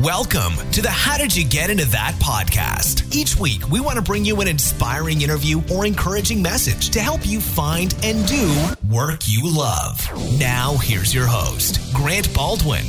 Welcome to the How Did You Get Into That podcast. Each week, we want to bring you an inspiring interview or encouraging message to help you find and do work you love. Now, here's your host, Grant Baldwin.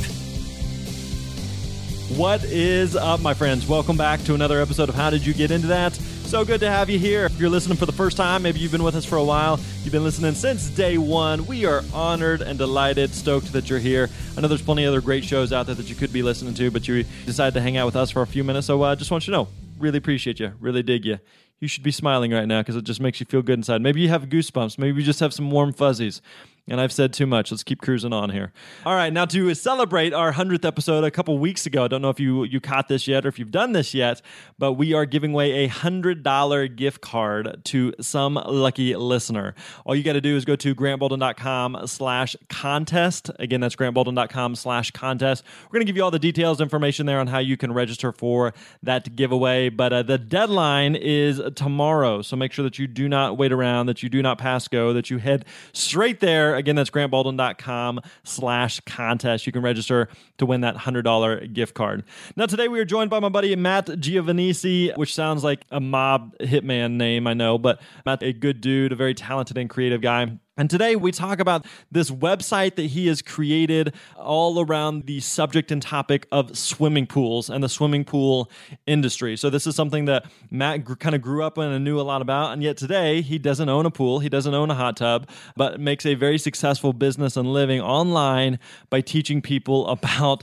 What is up, my friends? Welcome back to another episode of How Did You Get Into That? So good to have you here. If you're listening for the first time, maybe you've been with us for a while, you've been listening since day one. We are honored and delighted, stoked that you're here. I know there's plenty of other great shows out there that you could be listening to, but you decided to hang out with us for a few minutes. So I uh, just want you to know, really appreciate you, really dig you. You should be smiling right now because it just makes you feel good inside. Maybe you have goosebumps. Maybe you just have some warm fuzzies. And I've said too much. Let's keep cruising on here. All right, now to celebrate our 100th episode a couple weeks ago. I don't know if you you caught this yet or if you've done this yet, but we are giving away a $100 gift card to some lucky listener. All you got to do is go to grantbaldwin.com slash contest. Again, that's grantbaldwin.com slash contest. We're going to give you all the details, information there on how you can register for that giveaway. But uh, the deadline is tomorrow. So make sure that you do not wait around, that you do not pass go, that you head straight there Again, that's grantbaldwin.com slash contest. You can register to win that $100 gift card. Now, today we are joined by my buddy Matt Giovanisci, which sounds like a mob hitman name, I know, but Matt, a good dude, a very talented and creative guy. And today we talk about this website that he has created all around the subject and topic of swimming pools and the swimming pool industry. So, this is something that Matt kind of grew up in and knew a lot about. And yet today he doesn't own a pool, he doesn't own a hot tub, but makes a very successful business and living online by teaching people about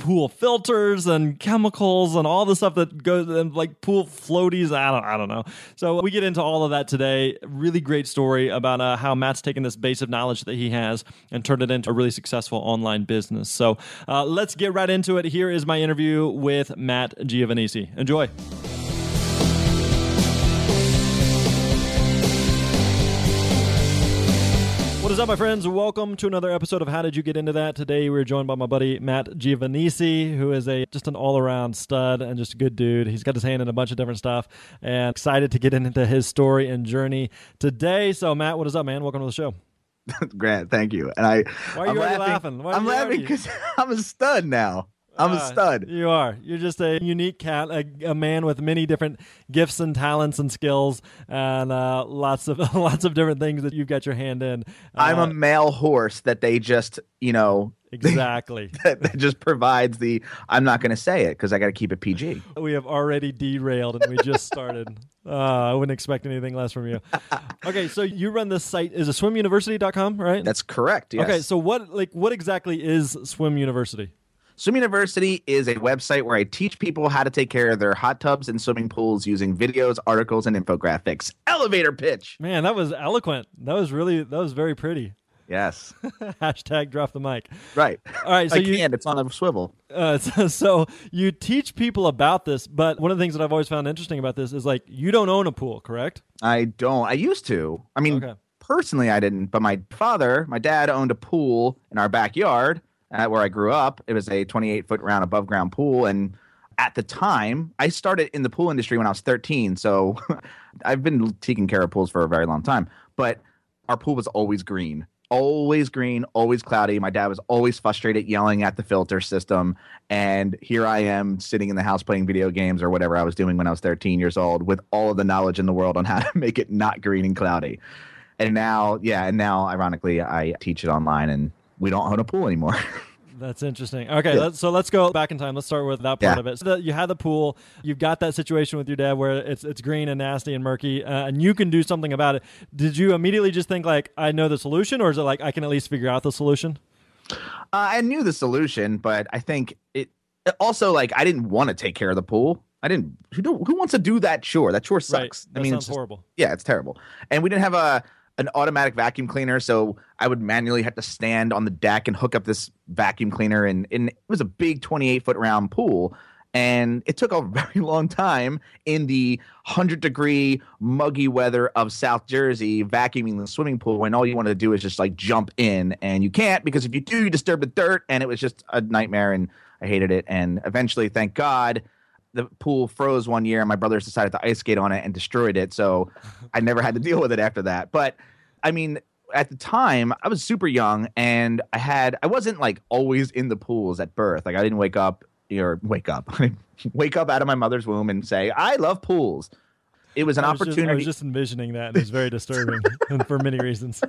pool filters and chemicals and all the stuff that goes and like pool floaties. I don't, I don't know. So we get into all of that today. Really great story about uh, how Matt's taken this base of knowledge that he has and turned it into a really successful online business. So uh, let's get right into it. Here is my interview with Matt Giovanisci. Enjoy. What is up, my friends? Welcome to another episode of How Did You Get Into That? Today we're joined by my buddy Matt Giovanisci, who is a just an all-around stud and just a good dude. He's got his hand in a bunch of different stuff, and excited to get into his story and journey today. So, Matt, what is up, man? Welcome to the show. Grant, thank you. And I, Why are you I'm laughing. laughing? Why I'm you laughing because I'm a stud now. I'm a Uh, stud. You are. You're just a unique cat, a, a man with many different gifts and talents and skills, and uh, lots of lots of different things that you've got your hand in. I'm Uh, a male horse that they just, you know, exactly. that, that just provides the. I'm not going to say it because I got to keep it PG. We have already derailed and we just started. Uh, I wouldn't expect anything less from you. Okay, so you run this site is it swimuniversity.com, right? That's correct. Yes. Okay, so what like what exactly is Swim University? Swim University is a website where I teach people how to take care of their hot tubs and swimming pools using videos, articles, and infographics. Elevator pitch. Man, that was eloquent. That was really that was very pretty. Yes. Hashtag drop the mic. Right. All right, so I you can. It's on a swivel. uh, so, so you teach people about this, but one of the things that I've always found interesting about this is like you don't own a pool, correct? I don't. I used to. I mean, Okay. personally, I didn't. But my father, my dad, owned a pool in our backyard where I grew up. It was a 28 foot round above ground pool, and at the time, I started in the pool industry when I was 13. So I've been taking care of pools for a very long time. But our pool was always green. Always green, always cloudy. My dad was always frustrated yelling at the filter system. And here I am sitting in the house playing video games or whatever I was doing when I was 13 years old with all of the knowledge in the world on how to make it not green and cloudy. And now, yeah, and now, ironically, I teach it online and we don't own a pool anymore. That's interesting. Okay, Yeah. let's, so let's go back in time. Let's start with that part Yeah. of it. So you had the pool, you've got that situation with your dad where it's it's green and nasty and murky, uh, and you can do something about it. Did you immediately just think like I know the solution, or is it like I can at least figure out the solution? Uh, I knew the solution, but I think it also like I didn't want to take care of the pool. I didn't. Who who wants to do that chore? That chore sucks. Right. That I mean, sounds it's just, horrible. yeah, it's terrible. And we didn't have a an automatic vacuum cleaner, so I would manually have to stand on the deck and hook up this vacuum cleaner. And, and it was a big 28 foot round pool. And it took a very long time in the 100 degree muggy weather of South Jersey vacuuming the swimming pool when all you wanted to do is just like jump in. And you can't because if you do, you disturb the dirt. And it was just a nightmare. And I hated it. And eventually, thank God, the pool froze one year and my brothers decided to ice skate on it and destroyed it. So I never had to deal with it after that. But I mean, at the time, I was super young and I had, I wasn't like always in the pools at birth. Like I didn't wake up or wake up, wake up out of my mother's womb and say, I love pools. It was an I was just- opportunity. I was just envisioning that, and it's very disturbing for many reasons.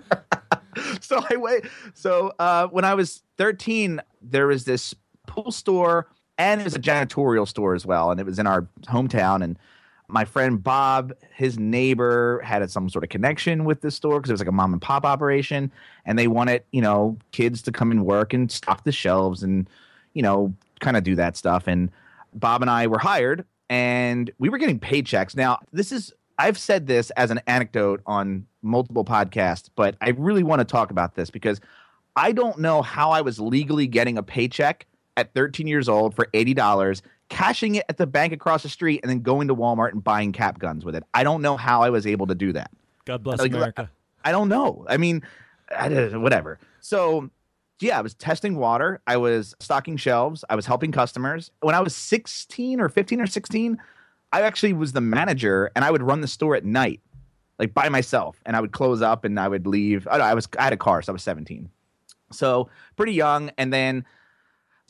so I wait. So uh, when I was 13, there was this pool store and it was a janitorial store as well, and it was in our hometown. And my friend Bob, his neighbor, had some sort of connection with this store because it was like a mom and pop operation, and they wanted you know kids to come and work and stock the shelves and you know kind of do that stuff. And Bob and I were hired, and we were getting paychecks. Now this is I've said this as an anecdote on multiple podcasts, but I really want to talk about this because I don't know how I was legally getting a paycheck at 13 years old for $80, cashing it at the bank across the street, and then going to Walmart and buying cap guns with it. I don't know how I was able to do that. God bless Like, America. I don't know. I mean, I, whatever. So, yeah, I was testing water. I was stocking shelves. I was helping customers. When I was 16 or 15 or 16, I actually was the manager and I would run the store at night, like by myself. And I would close up and I would leave. I, I was I had a car, so I was 17. So pretty young. And then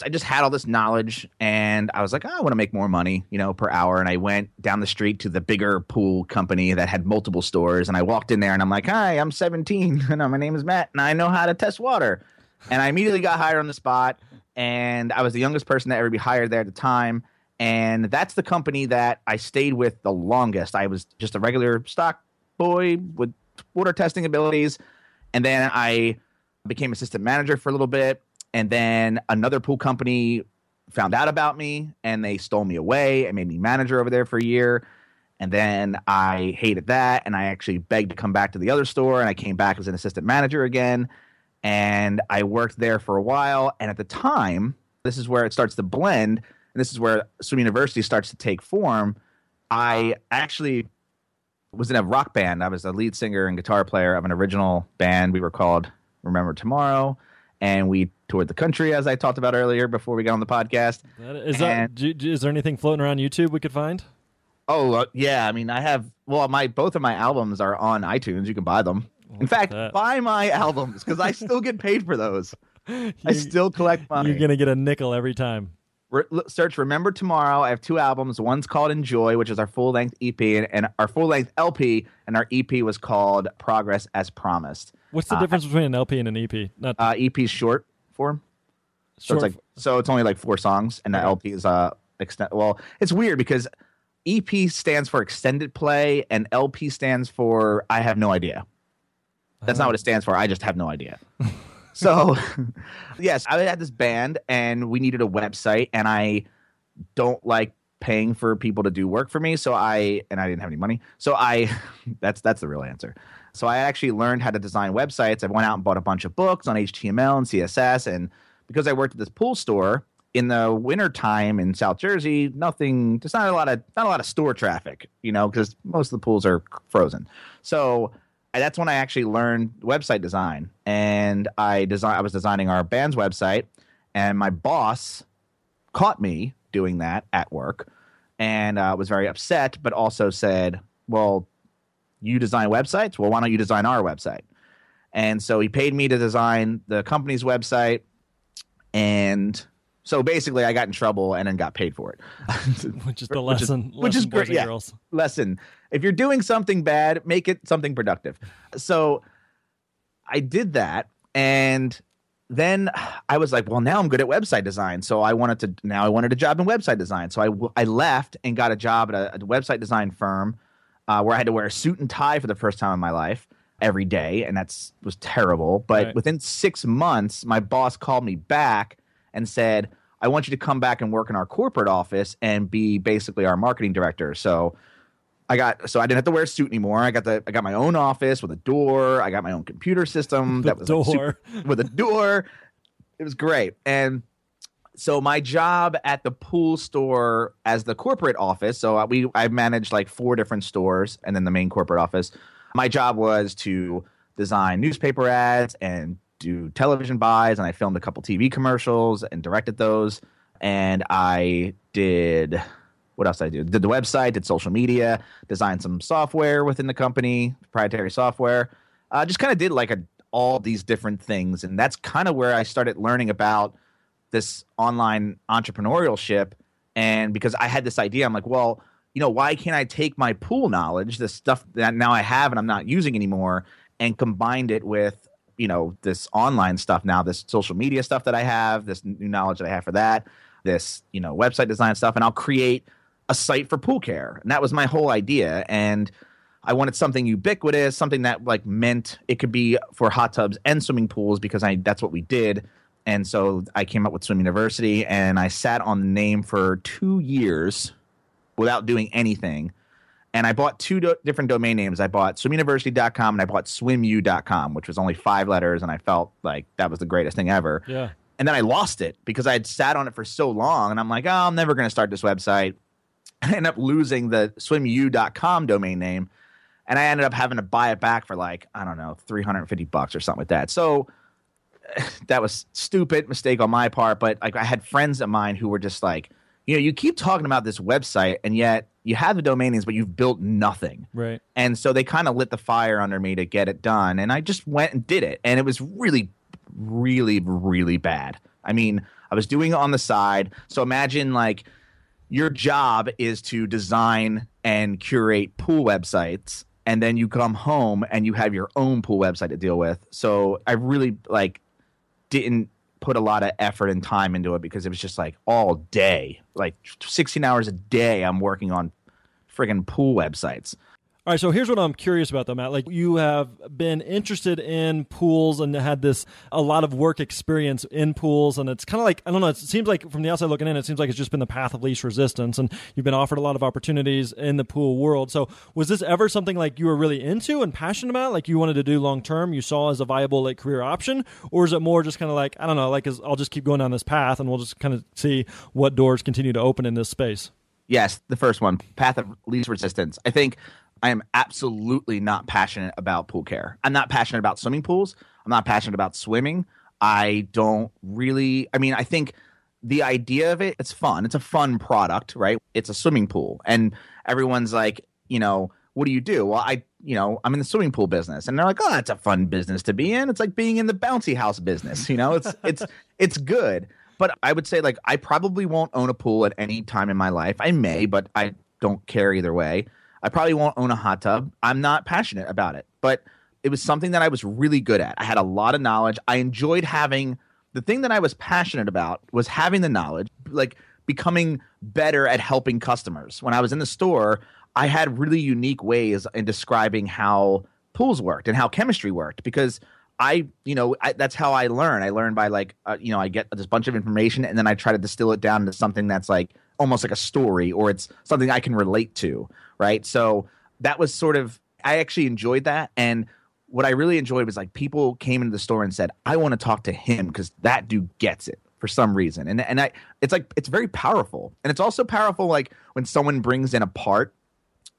I just had all this knowledge and I was like, oh, I want to make more money, you know, per hour. And I went down the street to the bigger pool company that had multiple stores. And I walked in there and I'm like, hi, I'm 17. and my name is Matt and I know how to test water. And I immediately got hired on the spot. And I was the youngest person to ever be hired there at the time. And that's the company that I stayed with the longest. I was just a regular stock boy with water testing abilities. And then I became assistant manager for a little bit and then another pool company found out about me and they stole me away and made me manager over there for a year. And then i hated that and i actually begged to come back to the other store and i came back as an assistant manager again. And i worked there for a while. And at the time this is where it starts to blend and this is where swim university starts to take form. I actually was in a rock band. I was the lead singer and guitar player of an original band we were called remember tomorrow and we toured the country as I talked about earlier before we got on the podcast. Is that And- is there anything floating around YouTube we could find? Oh uh, yeah, I mean I have well my both of my albums are on iTunes. You can buy them. In fact, that. buy my albums because I still get paid for those. I still collect money. You're gonna get a nickel every time. Re- search Remember Tomorrow. I have two albums. One's called Enjoy, which is our full length EP, and, and our full length LP, and our EP was called Progress as Promised. What's the Uh, difference between an LP and an EP? Not Uh, EP's short form. So short. it's like so it's only like four songs, and the Okay. LP is uh extent. Well, it's weird because EP stands for extended play, and LP stands for I have no idea. That's not what it stands for. I just have no idea. so, yes, I had this band, and we needed a website, and I don't like paying for people to do work for me. So I and I didn't have any money. So I that's that's the real answer. So I actually learned how to design websites. I went out and bought a bunch of books on HTML and CSS, and because I worked at this pool store in the winter time in South Jersey, nothing. There's not a lot of not a lot of store traffic, you know, because most of the pools are frozen. So that's when I actually learned website design, and I design. I was designing our band's website, and my boss caught me doing that at work, and uh, was very upset, but also said, "Well, you design websites. Well, why don't you design our website?" And so he paid me to design the company's website, and so basically, I got in trouble and then got paid for it. which is the which is- lesson. which is great, yeah. girls. lesson. If you're doing something bad, make it something productive. So I did that. And then I was like, well, now I'm good at website design. So I wanted to, now I wanted a job in website design. So I I left and got a job at a, a website design firm uh, where I had to wear a suit and tie for the first time in my life every day. And that's was terrible. But Right. within six months, my boss called me back and said, I want you to come back and work in our corporate office and be basically our marketing director. So I got so I didn't have to wear a suit anymore. I got the I got my own office with a door. I got my own computer system The that was like, super- with a door. It was great. And so my job at the pool store as the corporate office, so uh, we I managed like four different stores and then the main corporate office. My job was to design newspaper ads and do television buys and I filmed a couple TV commercials and directed those and I did what else did I do? Did the website, did social media, designed some software within the company, proprietary software. Uh, just kind of did like a all these different things, and that's kind of where I started learning about this online entrepreneurship. And because I had this idea, I'm like, well, you know, why can't I take my pool knowledge, the stuff that now I have and I'm not using anymore, and combined it with, you know, this online stuff now, this social media stuff that I have, this new knowledge that I have for that, this, you know, website design stuff, and I'll create a site for pool care. And that was my whole idea. And I wanted something ubiquitous, something that like meant it could be for hot tubs and swimming pools because I that's what we did. And so I came up with Swim University and I sat on the name for two years without doing anything. And I bought two do- different domain names. I bought swimuniversity.com and I bought swimu.com, which was only five letters. And I felt like that was the greatest thing ever. Yeah. And then I lost it because I had sat on it for so long. And I'm like, oh, I'm never going to start this website. I ended up losing the swimu.com domain name. And I ended up having to buy it back for like, I don't know, 350 bucks or something like that. So that was stupid mistake on my part. But like I had friends of mine who were just like, you know, you keep talking about this website and yet you have the domain names, but you've built nothing. Right. And so they kind of lit the fire under me to get it done. And I just went and did it. And it was really, really, really bad. I mean, I was doing it on the side. So imagine like your job is to design and curate pool websites. And then you come home and you have your own pool website to deal with. So I really like didn't put a lot of effort and time into it because it was just like all day, like 16 hours a day, I'm working on friggin' pool websites. All right, so here's what I'm curious about though, Matt. Like you have been interested in pools and had this a lot of work experience in pools, and it's kind of like I don't know. It seems like from the outside looking in, it seems like it's just been the path of least resistance, and you've been offered a lot of opportunities in the pool world. So was this ever something like you were really into and passionate about, like you wanted to do long term, you saw as a viable like career option, or is it more just kind of like I don't know, like I'll just keep going down this path and we'll just kind of see what doors continue to open in this space? Yes, the first one, path of least resistance. I think I am absolutely not passionate about pool care. I'm not passionate about swimming pools. I'm not passionate about swimming. I don't really, I mean, I think the idea of it, it's fun. It's a fun product, right? It's a swimming pool. And everyone's like, you know, what do you do? Well, I, you know, I'm in the swimming pool business. And they're like, oh, that's a fun business to be in. It's like being in the bouncy house business. You know, it's, it's, it's good. But I would say, like, I probably won't own a pool at any time in my life. I may, but I don't care either way. I probably won't own a hot tub. I'm not passionate about it, but it was something that I was really good at. I had a lot of knowledge. I enjoyed having the thing that I was passionate about was having the knowledge, like becoming better at helping customers. When I was in the store, I had really unique ways in describing how pools worked and how chemistry worked because I, you know, I, that's how I learn. I learn by like, uh, you know, I get this bunch of information and then I try to distill it down into something that's like almost like a story or it's something I can relate to, right? So that was sort of I actually enjoyed that and what I really enjoyed was like people came into the store and said, "I want to talk to him because that dude gets it." for some reason. And and I it's like it's very powerful. And it's also powerful like when someone brings in a part,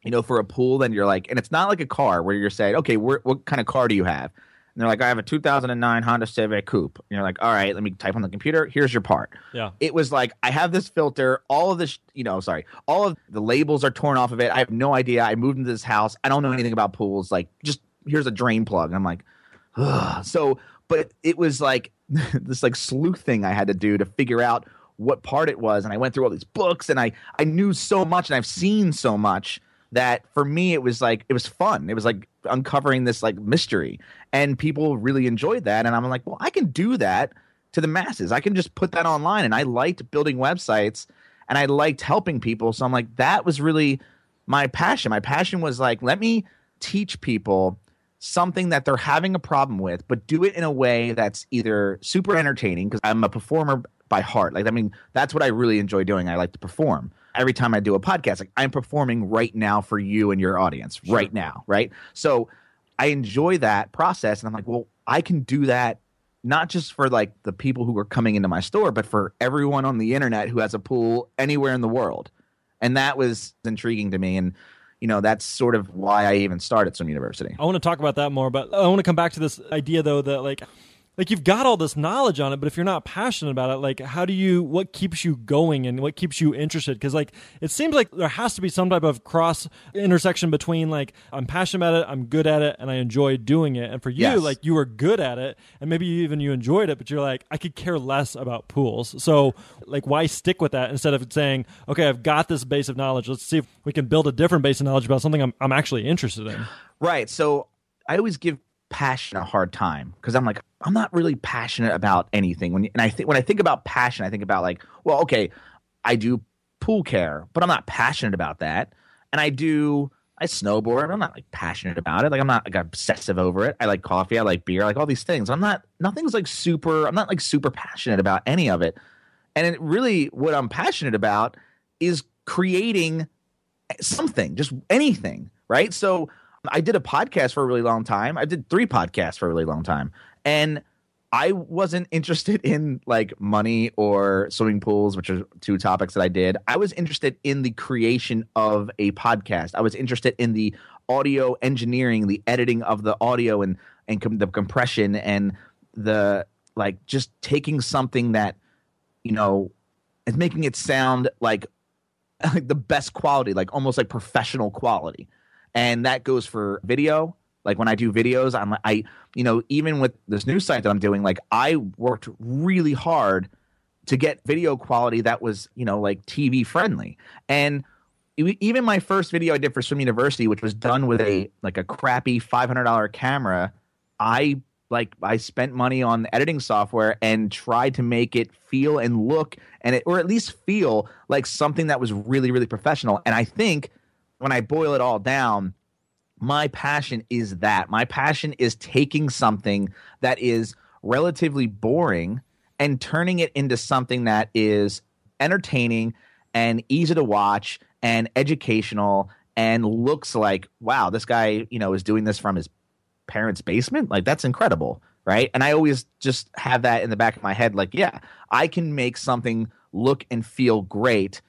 you know, for a pool, then you're like, and it's not like a car where you're saying, okay, what kind of car do you have? And they're like, I have a 2009 Honda Civic Coupe. And you're like, all right, let me type on the computer. Here's your part. Yeah. It was like, I have this filter. All of this, you know, sorry, all of the labels are torn off of it. I have no idea. I moved into this house. I don't know anything about pools. Like, just here's a drain plug. And I'm like, Ugh. so, but it was like this like sleuth thing I had to do to figure out what part it was. And I went through all these books and I, I knew so much and I've seen so much that for me it was like it was fun. It was like uncovering this like mystery. And people really enjoyed that. And i'm like well i can do that to the masses. I can just put that online. And i liked building websites and i liked helping people. So i'm like that was really my passion. My passion was like let me teach people something that they're having a problem with but do it in a way that's either super entertaining because i'm a performer by heart like i mean that's what i really enjoy doing i like to perform every time I do a podcast, like I'm performing right now for you and your audience sure. right now, right? So I enjoy that process, and I'm like, well, I can do that not just for like the people who are coming into my store, but for everyone on the internet who has a pool anywhere in the world, and that was intriguing to me, and you know that's sort of why I even started Swim University. I want to talk about that more, but I want to come back to this idea though that like like you've got all this knowledge on it but if you're not passionate about it like how do you what keeps you going and what keeps you interested because like it seems like there has to be some type of cross intersection between like i'm passionate about it i'm good at it and i enjoy doing it and for you Yes. like you were good at it and maybe you even you enjoyed it but you're like i could care less about pools so like why stick with that instead of saying okay i've got this base of knowledge let's see if we can build a different base of knowledge about something i'm, I'm actually interested in Right. So I always give passion a hard time because I'm like, I'm not really passionate about anything. When and I think when I think about passion, I think about like, well, okay, I do pool care, but I'm not passionate about that. And I do I snowboard, I'm not like passionate about it. Like I'm not like obsessive over it. I like coffee, I like beer, I like all these things. I'm not nothing's like super I'm not like super passionate about any of it. And it really what I'm passionate about is creating something, just anything, right? So I did a podcast for a really long time. I did three podcasts for a really long time. And I wasn't interested in like money or swimming pools, which are two topics that I did. I was interested in the creation of a podcast. I was interested in the audio engineering, the editing of the audio and and com- the compression and the like just taking something that you know and making it sound like like the best quality, like almost like professional quality. And that goes for video. Like when I do videos, I'm I you know even with this new site that I'm doing, like I worked really hard to get video quality that was you know like TV friendly. And even my first video I did for Swim University, which was done with a like a crappy five hundred dollar camera, I like I spent money on editing software and tried to make it feel and look and it or at least feel like something that was really really professional. And I think when I boil it all down, my passion is that. My passion is taking something that is relatively boring and turning it into something that is entertaining and easy to watch and educational and looks like wow this guy you know is doing this from his parents basement like that's incredible right and i always just have that in the back of my head like yeah i can make something look and feel great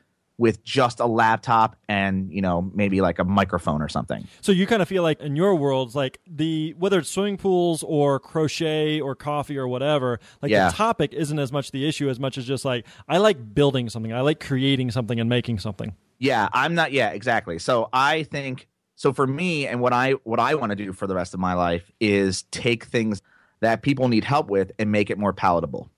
with just a laptop and you know maybe like a microphone or something So you kind of feel like in your worlds, like the whether it's swimming pools or crochet or coffee or whatever, like Yeah. the topic isn't as much the issue as much as just like I like building something, I like creating something and making something. Yeah, I'm not. Yeah, exactly. So I think so for me, and what I what I want to do for the rest of my life is take things that people need help with and make it more palatable.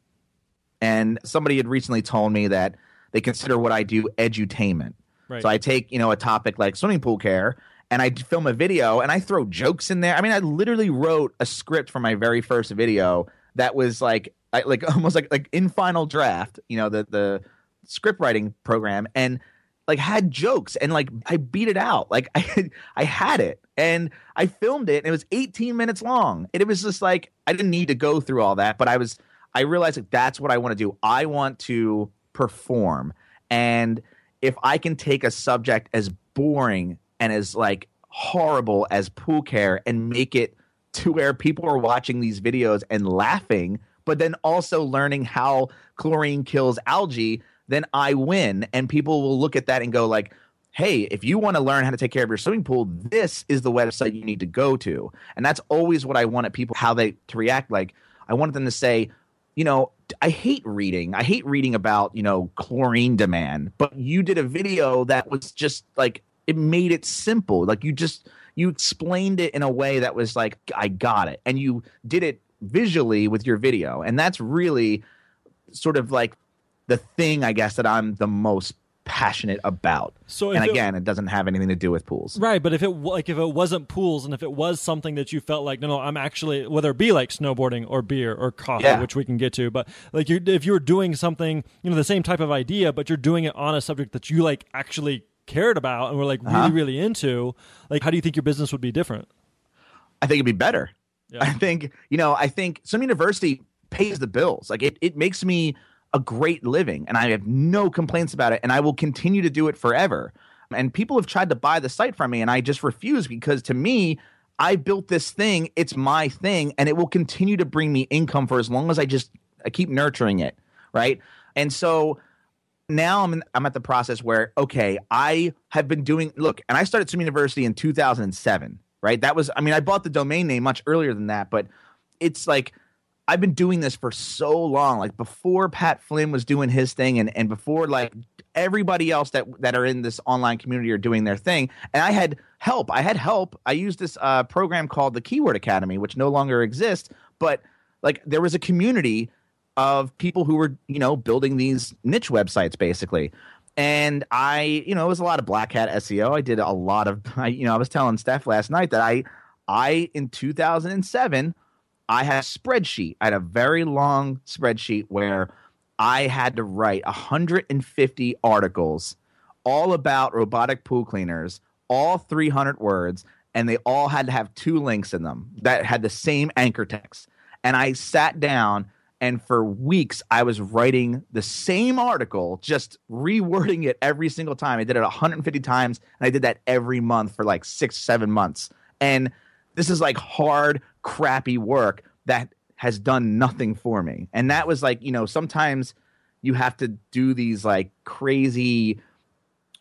And somebody had recently told me that they consider what I do edutainment. Right. So I take you know a topic like swimming pool care, and I film a video, and I throw jokes in there. I mean, I literally wrote a script for my very first video that was like I, like almost like like in Final Draft, you know, the the script writing program, and like had jokes and like I beat it out. Like I I had it and I filmed it and it was 18 minutes long. And it was just like I didn't need to go through all that, but I was I realized like that's what I want to do. I want to perform. And if I can take a subject as boring and as like horrible as pool care and make it to where people are watching these videos and laughing, but then also learning how chlorine kills algae, then I win. And people will look at that and go like, hey, if you want to learn how to take care of your swimming pool, this is the website you need to go to. And that's always what I wanted people how they to react. Like I wanted them to say, you know, I hate reading. I hate reading about, you know, chlorine demand, but you did a video that was just like it made it simple. Like you just you explained it in a way that was like I got it. And you did it visually with your video. And that's really sort of like the thing I guess that I'm the most passionate about. So and again, it doesn't have anything to do with pools. Right, but if it like if it wasn't pools and if it was something that you felt like no no I'm actually whether it be like snowboarding or beer or coffee Yeah. which we can get to but like you if you're doing something you know the same type of idea but you're doing it on a subject that you like actually cared about and were like Uh-huh. really really into like how do you think your business would be different? I think it'd be better. Yeah. I think, you know, I think Swim University pays the bills. Like it, it makes me a great living and I have no complaints about it and I will continue to do it forever. And people have tried to buy the site from me and I just refuse because to me, I built this thing, it's my thing and it will continue to bring me income for as long as I just I keep nurturing it, right? And so now I'm in, I'm at the process where okay, I have been doing look, and I started Swim University in 2007, right? That was I mean, I bought the domain name much earlier than that, but it's like I've been doing this for so long, like before Pat Flynn was doing his thing, and and before like everybody else that that are in this online community are doing their thing. And I had help. I had help. I used this uh, program called the Keyword Academy, which no longer exists, but like there was a community of people who were you know building these niche websites basically and I, you know, it was a lot of black hat SEO. I did a lot of, I, you know, I was telling Steph last night that I, I in 2007, I had a spreadsheet. I had a very long spreadsheet where I had to write 150 articles all about robotic pool cleaners, all 300 words, and they all had to have two links in them that had the same anchor text. And I sat down and for weeks, I was writing the same article, just rewording it every single time. I did it 150 times, and I did that every month for like six, seven months. And this is like hard, crappy work that has done nothing for me. And that was like, you know, sometimes you have to do these like crazy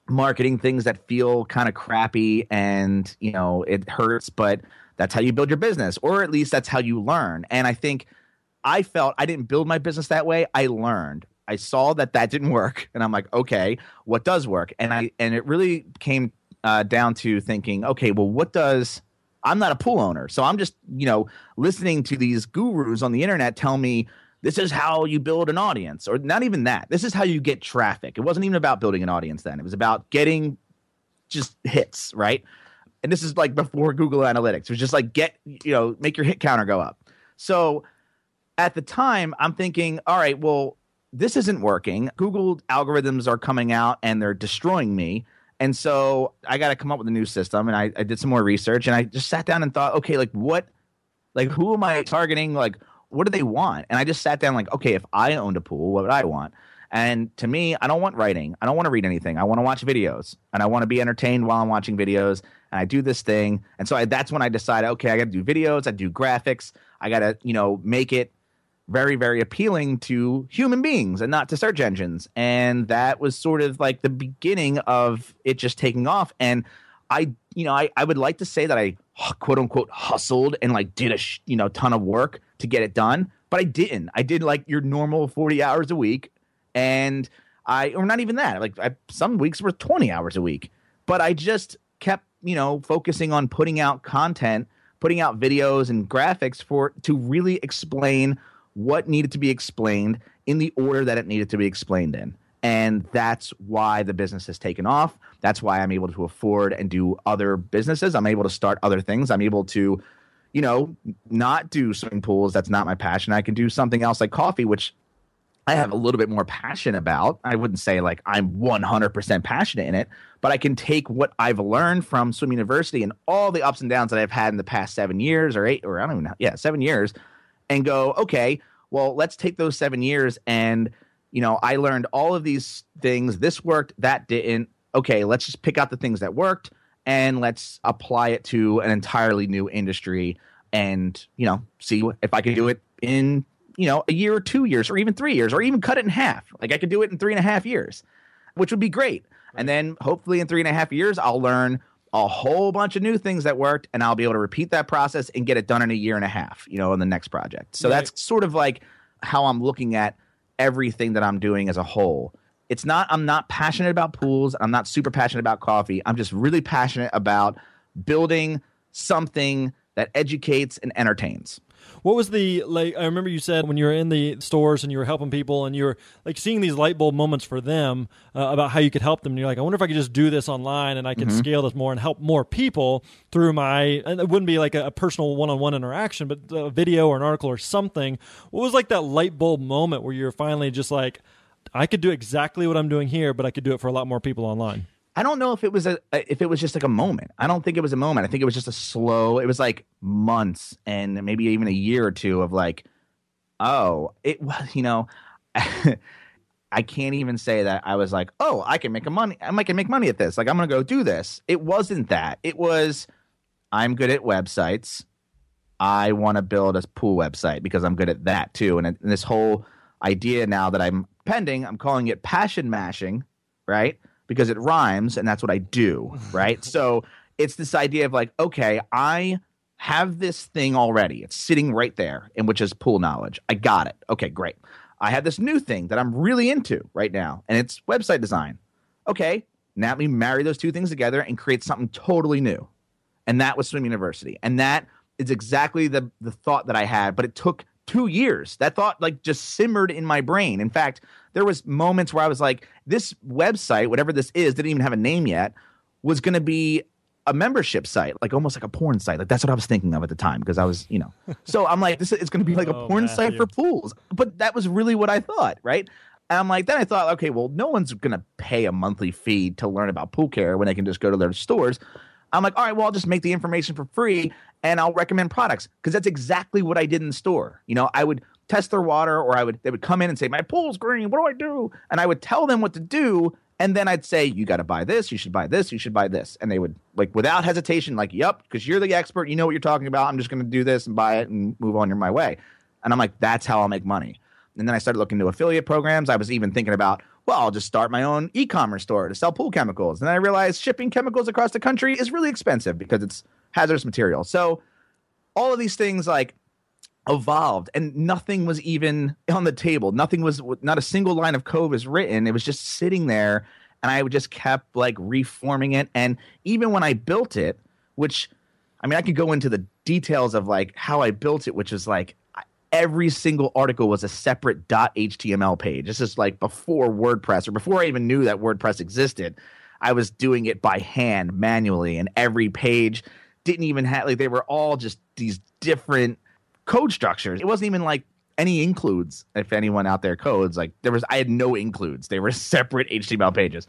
marketing things that feel kind of crappy and, you know, it hurts, but that's how you build your business, or at least that's how you learn. And I think I felt I didn't build my business that way. I learned. I saw that that didn't work, and I'm like, okay, what does work? And I and it really came uh, down to thinking, okay, well, what does I'm not a pool owner, so I'm just you know listening to these gurus on the internet tell me this is how you build an audience, or not even that. This is how you get traffic. It wasn't even about building an audience then. It was about getting just hits, right? And this is like before Google Analytics. It was just like get you know make your hit counter go up. So at the time, I'm thinking, all right, well, this isn't working. Google algorithms are coming out and they're destroying me. And so I got to come up with a new system. And I, I did some more research and I just sat down and thought, okay, like what, like who am I targeting? Like, what do they want? And I just sat down, like, okay, if I owned a pool, what would I want? And to me, I don't want writing. I don't want to read anything. I want to watch videos and I want to be entertained while I'm watching videos. And I do this thing. And so I, that's when I decided, okay, I got to do videos. I do graphics. I got to, you know, make it very, very appealing to human beings and not to search engines. And that was sort of like the beginning of it just taking off. And I, you know, I, I would like to say that I quote unquote hustled and like did a, sh- you know, ton of work to get it done, but I didn't. I did like your normal 40 hours a week. And I, or not even that, like I, some weeks were 20 hours a week, but I just kept, you know, focusing on putting out content, putting out videos and graphics for to really explain what needed to be explained in the order that it needed to be explained in. And that's why the business has taken off. That's why I'm able to afford and do other businesses. I'm able to start other things. I'm able to, you know, not do swimming pools. That's not my passion. I can do something else like coffee, which I have a little bit more passion about. I wouldn't say like I'm 100% passionate in it, but I can take what I've learned from Swim University and all the ups and downs that I've had in the past seven years or eight, or I don't even know, yeah, seven years and go, okay, well, let's take those seven years and, you know, I learned all of these things. This worked, that didn't. Okay, let's just pick out the things that worked and let's apply it to an entirely new industry and, you know, see if I can do it in, you know, a year or two years or even three years or even cut it in half. Like I could do it in three and a half years, which would be great. And then hopefully in three and a half years, I'll learn a whole bunch of new things that worked and I'll be able to repeat that process and get it done in a year and a half, you know, in the next project. So right. that's sort of like how I'm looking at everything that I'm doing as a whole. It's not I'm not passionate about pools, I'm not super passionate about coffee. I'm just really passionate about building something that educates and entertains. What was the like? I remember you said when you were in the stores and you were helping people and you were like seeing these light bulb moments for them uh, about how you could help them. And you're like, I wonder if I could just do this online and I could mm-hmm. scale this more and help more people through my. And it wouldn't be like a, a personal one on one interaction, but a video or an article or something. What was like that light bulb moment where you're finally just like, I could do exactly what I'm doing here, but I could do it for a lot more people online? I don't know if it was a if it was just like a moment. I don't think it was a moment. I think it was just a slow. It was like months and maybe even a year or two of like, oh, it was you know, I can't even say that I was like, oh, I can make a money. I can make money at this. Like I'm gonna go do this. It wasn't that. It was I'm good at websites. I want to build a pool website because I'm good at that too. And, and this whole idea now that I'm pending, I'm calling it passion mashing, right? Because it rhymes and that's what I do, right? so it's this idea of like, okay, I have this thing already. It's sitting right there, and which is pool knowledge. I got it. Okay, great. I have this new thing that I'm really into right now, and it's website design. Okay, now let me marry those two things together and create something totally new. And that was Swim University. And that is exactly the the thought that I had, but it took two years. That thought like just simmered in my brain. In fact, there was moments where I was like, this website, whatever this is, didn't even have a name yet, was going to be a membership site, like almost like a porn site. Like that's what I was thinking of at the time because I was, you know. so I'm like, this is going to be like a Oh, porn Matthew. site for pools. But that was really what I thought, right? And I'm like, then I thought, okay, well, no one's going to pay a monthly fee to learn about pool care when they can just go to their stores. I'm like, all right, well, I'll just make the information for free and I'll recommend products because that's exactly what I did in the store. You know, I would test their water or I would they would come in and say, my pool's green. What do I do? And I would tell them what to do. And then I'd say, you got to buy this. You should buy this. You should buy this. And they would like without hesitation, like, yep, because you're the expert. You know what you're talking about. I'm just going to do this and buy it and move on your my way. And I'm like, that's how I'll make money. And then I started looking into affiliate programs. I was even thinking about, well, I'll just start my own e-commerce store to sell pool chemicals. And I realized shipping chemicals across the country is really expensive because it's hazardous material. So all of these things like evolved and nothing was even on the table. Nothing was not a single line of code was written. It was just sitting there and I just kept like reforming it and even when I built it, which I mean I could go into the details of like how I built it, which is like every single article was a separate .html page. This is like before WordPress or before I even knew that WordPress existed. I was doing it by hand manually and every page didn't even have like they were all just these different code structures. It wasn't even like any includes. If anyone out there codes, like there was, I had no includes. They were separate HTML pages.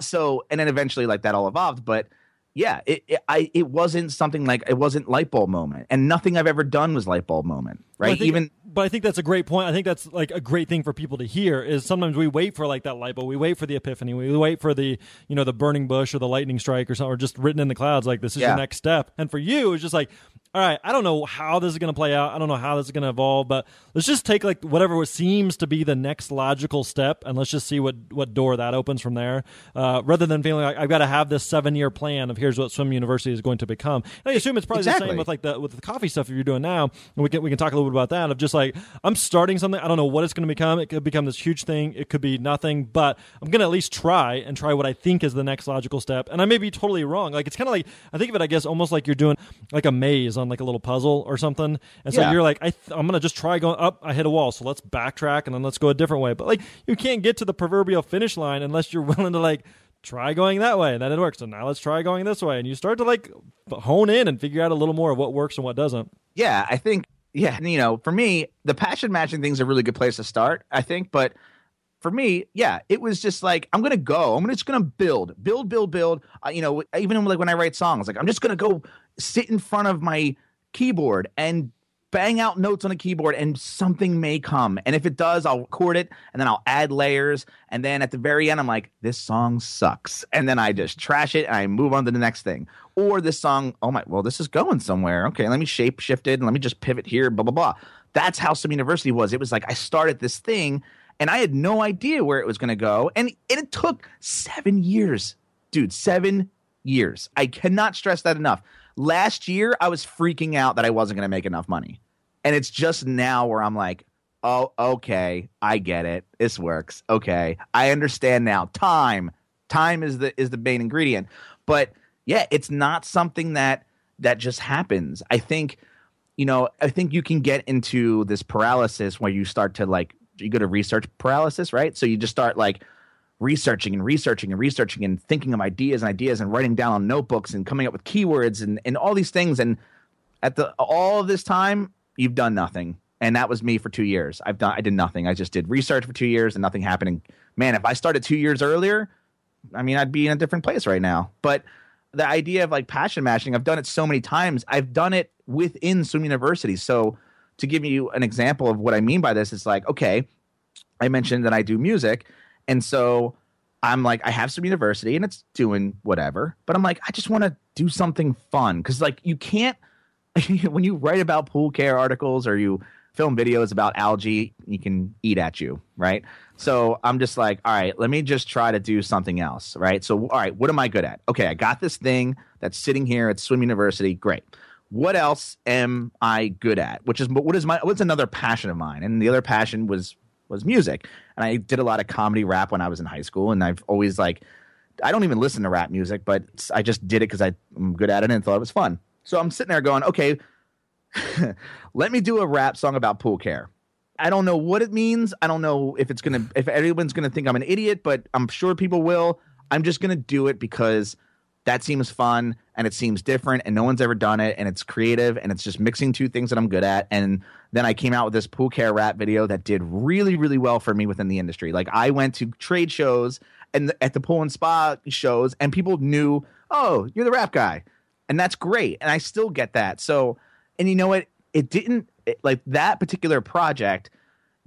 So, and then eventually, like that all evolved. But yeah, it, it I it wasn't something like it wasn't light bulb moment, and nothing I've ever done was light bulb moment, Well, right? think- Even but I think that's a great point. I think that's like a great thing for people to hear is sometimes we wait for like that light bulb, we wait for the epiphany, we wait for the you know the burning bush or the lightning strike or something, or just written in the clouds like this is Yeah. your next step. And for you, it's just like, all right, I don't know how this is going to play out, I don't know how this is going to evolve, but let's just take like whatever seems to be the next logical step, and let's just see what what door that opens from there, uh, rather than feeling like I've got to have this seven year plan of here's what Swim University is going to become. And I assume it's probably the same with like the with the coffee stuff you're doing now, and we can we can talk a little bit about that. Of just like I'm starting something, I don't know what it's going to become. It could become this huge thing. It could be nothing, but I'm going to at least try and try what I think is the next logical step. And I may be totally wrong. Like it's kind of like I think of it, I guess, almost like you're doing like a maze on like a little puzzle or something. And so Yeah. you're like, I th- I'm going to just try going up. I hit a wall, so let's backtrack and then let's go a different way. But like you can't get to the proverbial finish line unless you're willing to like try going that way and then it works so now let's try going this way and you start to like hone in and figure out a little more of what works and what doesn't yeah, I think yeah, you know, for me, the passion mashing thing's a really good place to start, I think, but for me, yeah, it was just like I'm gonna go. I'm just gonna build, build, build, build. Uh, you know, even like when I write songs, like I'm just gonna go sit in front of my keyboard and bang out notes on a keyboard, and something may come. And if it does, I'll record it, and then I'll add layers, and then at the very end, I'm like, this song sucks, and then I just trash it and I move on to the next thing. Or this song, oh my, well, this is going somewhere. Okay, let me shape shift it, and let me just pivot here, blah blah blah. That's how Swim University was. It was like I started this thing and I had no idea where it was going to go. And it took seven years, dude, seven years. I cannot stress that enough. Last year, I was freaking out that I wasn't going to make enough money. And it's just now where I'm like, oh, okay, I get it. This works. Okay, I understand now. Time, time is the is the main ingredient. But yeah, it's not something that that just happens. I think, you know, I think you can get into this paralysis where you start to like you go to research paralysis, right? So you just start like researching and researching and researching and thinking of ideas and ideas and writing down on notebooks and coming up with keywords and, and all these things. And at the all this time, you've done nothing. And that was me for two years. I've done I did nothing. I just did research for two years and nothing happened. And man, if I started two years earlier, I mean I'd be in a different place right now. But the idea of like passion mashing, I've done it so many times. I've done it within Swim University. So to give you an example of what I mean by this, it's like, okay, I mentioned that I do music. And so I'm like, I have Swim University and it's doing whatever, but I'm like, I just want to do something fun. Cause like you can't, when you write about pool care articles or you film videos about algae, you can eat at you, right? So I'm just like, all right, let me just try to do something else, right? So, all right, what am I good at? Okay, I got this thing that's sitting here at Swim University. Great. What else am I good at? Which is what is my what's another passion of mine? And the other passion was was music. And I did a lot of comedy rap when I was in high school, and I've always like I don't even listen to rap music, but I just did it because I'm good at it and thought it was fun. So I'm sitting there going, okay, let me do a rap song about pool care. I don't know what it means. I don't know if it's gonna if everyone's gonna think I'm an idiot, but I'm sure people will. I'm just gonna do it because that seems fun and it seems different and no one's ever done it and it's creative and it's just mixing two things that I'm good at. And then I came out with this pool care rap video that did really, really well for me within the industry. Like I went to trade shows and at the pool and spa shows and people knew, oh, you're the rap guy. And that's great. And I still get that. So, and you know what? It didn't it, like that particular project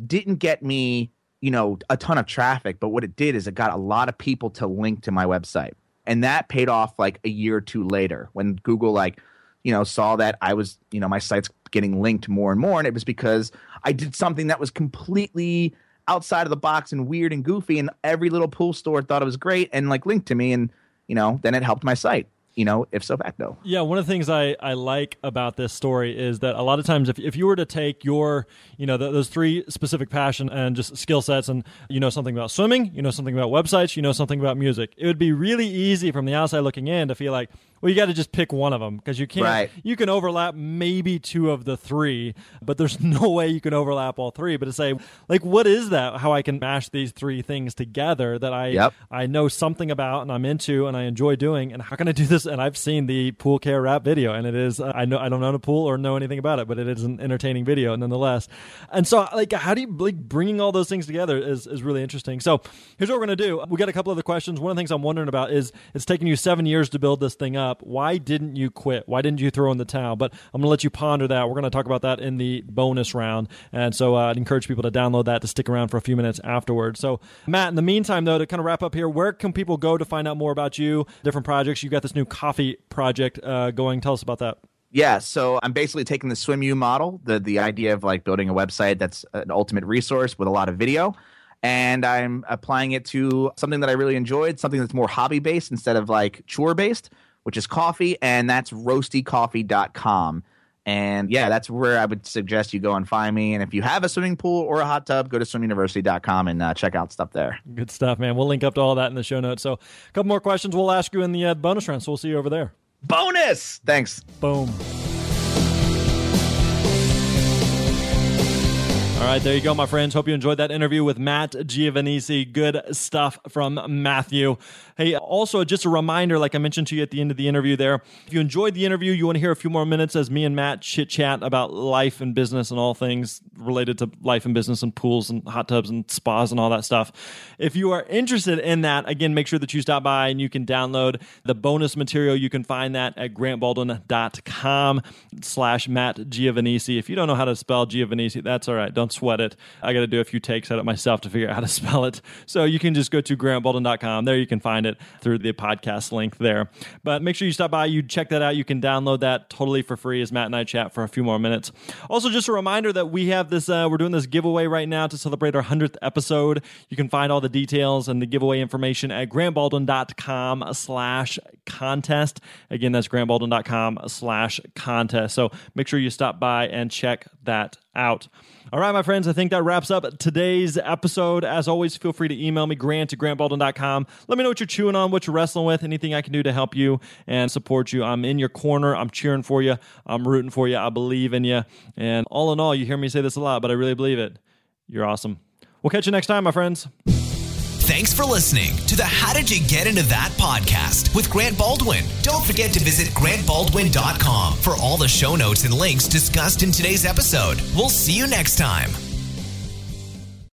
didn't get me, you know, a ton of traffic, but what it did is it got a lot of people to link to my website and that paid off like a year or two later when google like you know saw that i was you know my site's getting linked more and more. And it was because i did something that was completely outside of the box and weird and goofy. And every little pool store thought it was great and like linked to me. And you know then it helped my site you know, ipso facto. Yeah, one of the things I, I like about this story is that a lot of times if, if you were to take your, you know, the, those three specific passion and just skill sets and you know something about swimming, you know something about websites, you know something about music, it would be really easy from the outside looking in to feel like, well, you got to just pick one of them because you can't. Right. You can overlap maybe two of the three, but there's no way you can overlap all three. But to say, like, what is that? How I can mash these three things together that I yep. I know something about and I'm into and I enjoy doing, and how can I do this? And I've seen the pool care rap video, and it is I know I don't own a pool or know anything about it, but it is an entertaining video nonetheless. And so, like, how do you like bringing all those things together is is really interesting. So here's what we're gonna do. We got a couple of other questions. One of the things I'm wondering about is it's taken you seven years to build this thing up. Why didn't you quit? Why didn't you throw in the towel? But I'm to let you ponder that. We're to talk about that in the bonus round. And so uh, I'd encourage people to download that to stick around for a few minutes afterwards. So, Matt, in the meantime, though, to kind of wrap up here, where can people go to find out more about you, different projects? You got this new coffee project uh, going. Tell us about that. Yeah, so I'm basically taking the SwimU model, the the idea of like building a website that's an ultimate resource with a lot of video, and I'm applying it to something that I really enjoyed, something that's more hobby based instead of like chore based which is coffee, and that's roastycoffee.com. And yeah, that's where I would suggest you go and find me. And if you have a swimming pool or a hot tub, go to swimuniversity.com and uh, check out stuff there. Good stuff, man. We'll link up to all that in the show notes. So, a couple more questions we'll ask you in the uh, bonus round. So, we'll see you over there. Bonus! Thanks. Boom. All right, there you go, my friends. Hope you enjoyed that interview with Matt Giovanisci. Good stuff from Matthew. Hey, also, just a reminder, like I mentioned to you at the end of the interview there, if you enjoyed the interview, you want to hear a few more minutes as me and Matt chit chat about life and business and all things related to life and business and pools and hot tubs and spas and all that stuff. If you are interested in that, again, make sure that you stop by and you can download the bonus material. You can find that at grantbaldwin.com slash Matt Giovanisci. If you don't know how to spell Giovanisci, that's all right. Don't don't sweat it. I got to do a few takes at it myself to figure out how to spell it. So you can just go to grantbaldwin.com. There you can find it through the podcast link there. But make sure you stop by, you check that out. You can download that totally for free as Matt and I chat for a few more minutes. Also, just a reminder that we have this, uh, we're doing this giveaway right now to celebrate our 100th episode. You can find all the details and the giveaway information at grantbaldwin.com slash contest. Again, that's grantbaldwin.com slash contest. So make sure you stop by and check that out. All right, my friends, I think that wraps up today's episode. As always, feel free to email me, grant at grantbaldwin.com. Let me know what you're chewing on, what you're wrestling with, anything I can do to help you and support you. I'm in your corner. I'm cheering for you. I'm rooting for you. I believe in you. And all in all, you hear me say this a lot, but I really believe it. You're awesome. We'll catch you next time, my friends. Thanks for listening to the How Did You Get Into That podcast with Grant Baldwin. Don't forget to visit grantbaldwin.com for all the show notes and links discussed in today's episode. We'll see you next time.